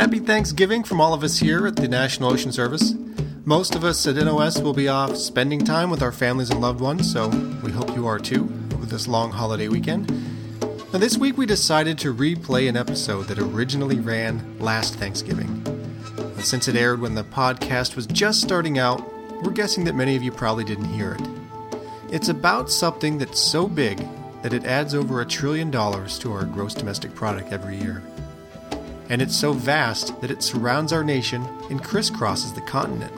Happy Thanksgiving from all of us here at the National Ocean Service. Most of us at NOS will be off spending time with our families and loved ones, so we hope you are too over this long holiday weekend. Now, this week we decided to replay an episode that originally ran last Thanksgiving. Now, since it aired when the podcast was just starting out, we're guessing that many of you probably didn't hear it. It's about something that's so big that it adds over a trillion dollars to our gross domestic product every year. And it's so vast that it surrounds our nation and crisscrosses the continent.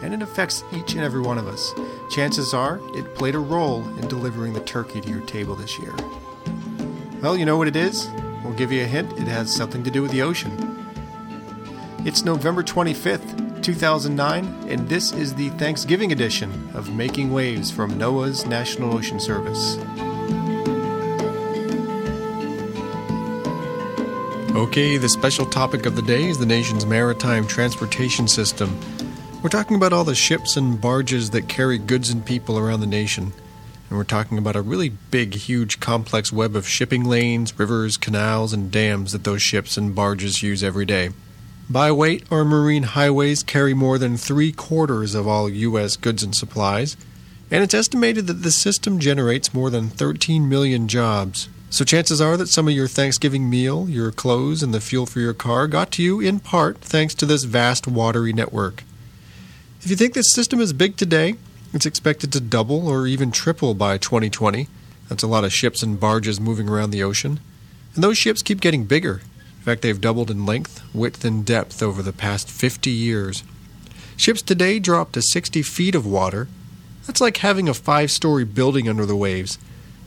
And it affects each and every one of us. Chances are it played a role in delivering the turkey to your table this year. Well, you know what it is? We'll give you a hint. It has something to do with the ocean. It's November 25th, 2009, and this is the Thanksgiving edition of Making Waves from NOAA's National Ocean Service. Okay, the special topic of the day is the nation's maritime transportation system. We're talking about all the ships and barges that carry goods and people around the nation. And we're talking about a really big, huge, complex web of shipping lanes, rivers, canals, and dams that those ships and barges use every day. By weight, our marine highways carry more than three quarters of all U.S. goods and supplies, and it's estimated that the system generates more than 13 million jobs. So, chances are that some of your Thanksgiving meal, your clothes, and the fuel for your car got to you in part thanks to this vast watery network. If you think this system is big today, it's expected to double or even triple by 2020. That's a lot of ships and barges moving around the ocean. And those ships keep getting bigger. In fact, they've doubled in length, width, and depth over the past 50 years. Ships today drop to 60 feet of water. That's like having a five story building under the waves.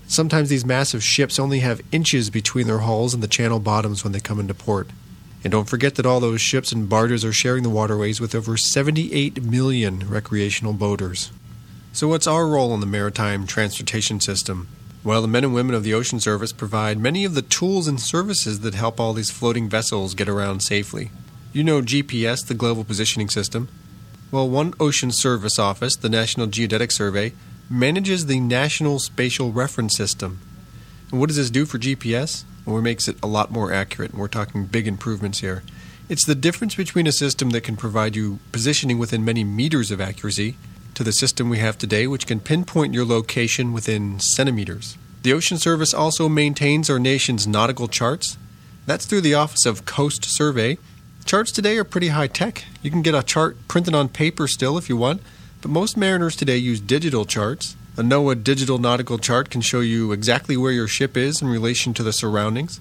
Sometimes these massive ships only have inches between their hulls and the channel bottoms when they come into port. And don't forget that all those ships and barges are sharing the waterways with over 78 million recreational boaters. So, what's our role in the maritime transportation system? Well, the men and women of the Ocean Service provide many of the tools and services that help all these floating vessels get around safely. You know GPS, the Global Positioning System. Well, one Ocean Service office, the National Geodetic Survey, manages the National Spatial Reference System. And what does this do for GPS? Well, it makes it a lot more accurate, and we're talking big improvements here. It's the difference between a system that can provide you positioning within many meters of accuracy to the system we have today, which can pinpoint your location within centimeters. The Ocean Service also maintains our nation's nautical charts. That's through the Office of Coast Survey. Charts today are pretty high tech. You can get a chart printed on paper still if you want, but most mariners today use digital charts. A NOAA digital nautical chart can show you exactly where your ship is in relation to the surroundings.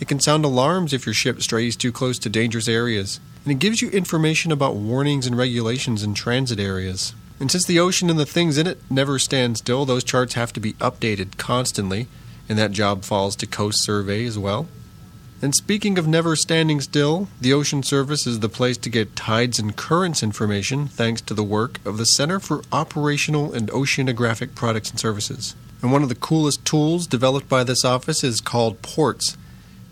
It can sound alarms if your ship strays too close to dangerous areas, and it gives you information about warnings and regulations in transit areas. And since the ocean and the things in it never stand still, those charts have to be updated constantly, and that job falls to Coast Survey as well. And speaking of never standing still, the Ocean Service is the place to get tides and currents information thanks to the work of the Center for Operational and Oceanographic Products and Services. And one of the coolest tools developed by this office is called PORTS.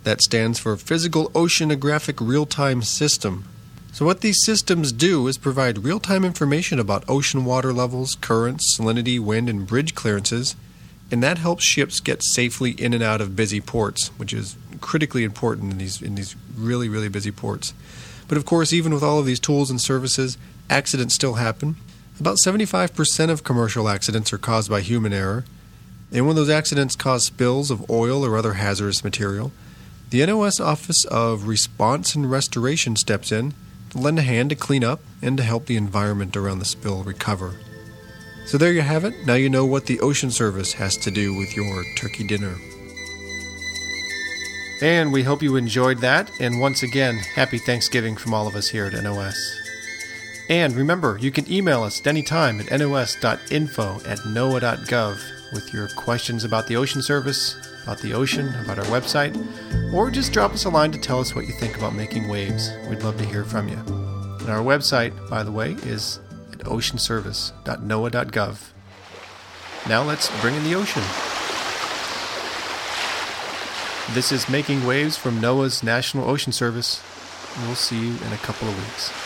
That stands for Physical Oceanographic Real Time System. So, what these systems do is provide real time information about ocean water levels, currents, salinity, wind, and bridge clearances, and that helps ships get safely in and out of busy ports, which is critically important in these, in these really, really busy ports. But of course, even with all of these tools and services, accidents still happen. About 75% of commercial accidents are caused by human error, and when those accidents cause spills of oil or other hazardous material, the NOS Office of Response and Restoration steps in to lend a hand to clean up and to help the environment around the spill recover. So there you have it. Now you know what the Ocean Service has to do with your turkey dinner. And we hope you enjoyed that. And once again, happy Thanksgiving from all of us here at NOS. And remember, you can email us at any time at nos.info at noaa.gov with your questions about the Ocean Service, about the ocean, about our website, or just drop us a line to tell us what you think about making waves. We'd love to hear from you. And our website, by the way, is at oceanservice.noaa.gov. Now let's bring in the ocean. This is Making Waves from NOAA's National Ocean Service. We'll see you in a couple of weeks.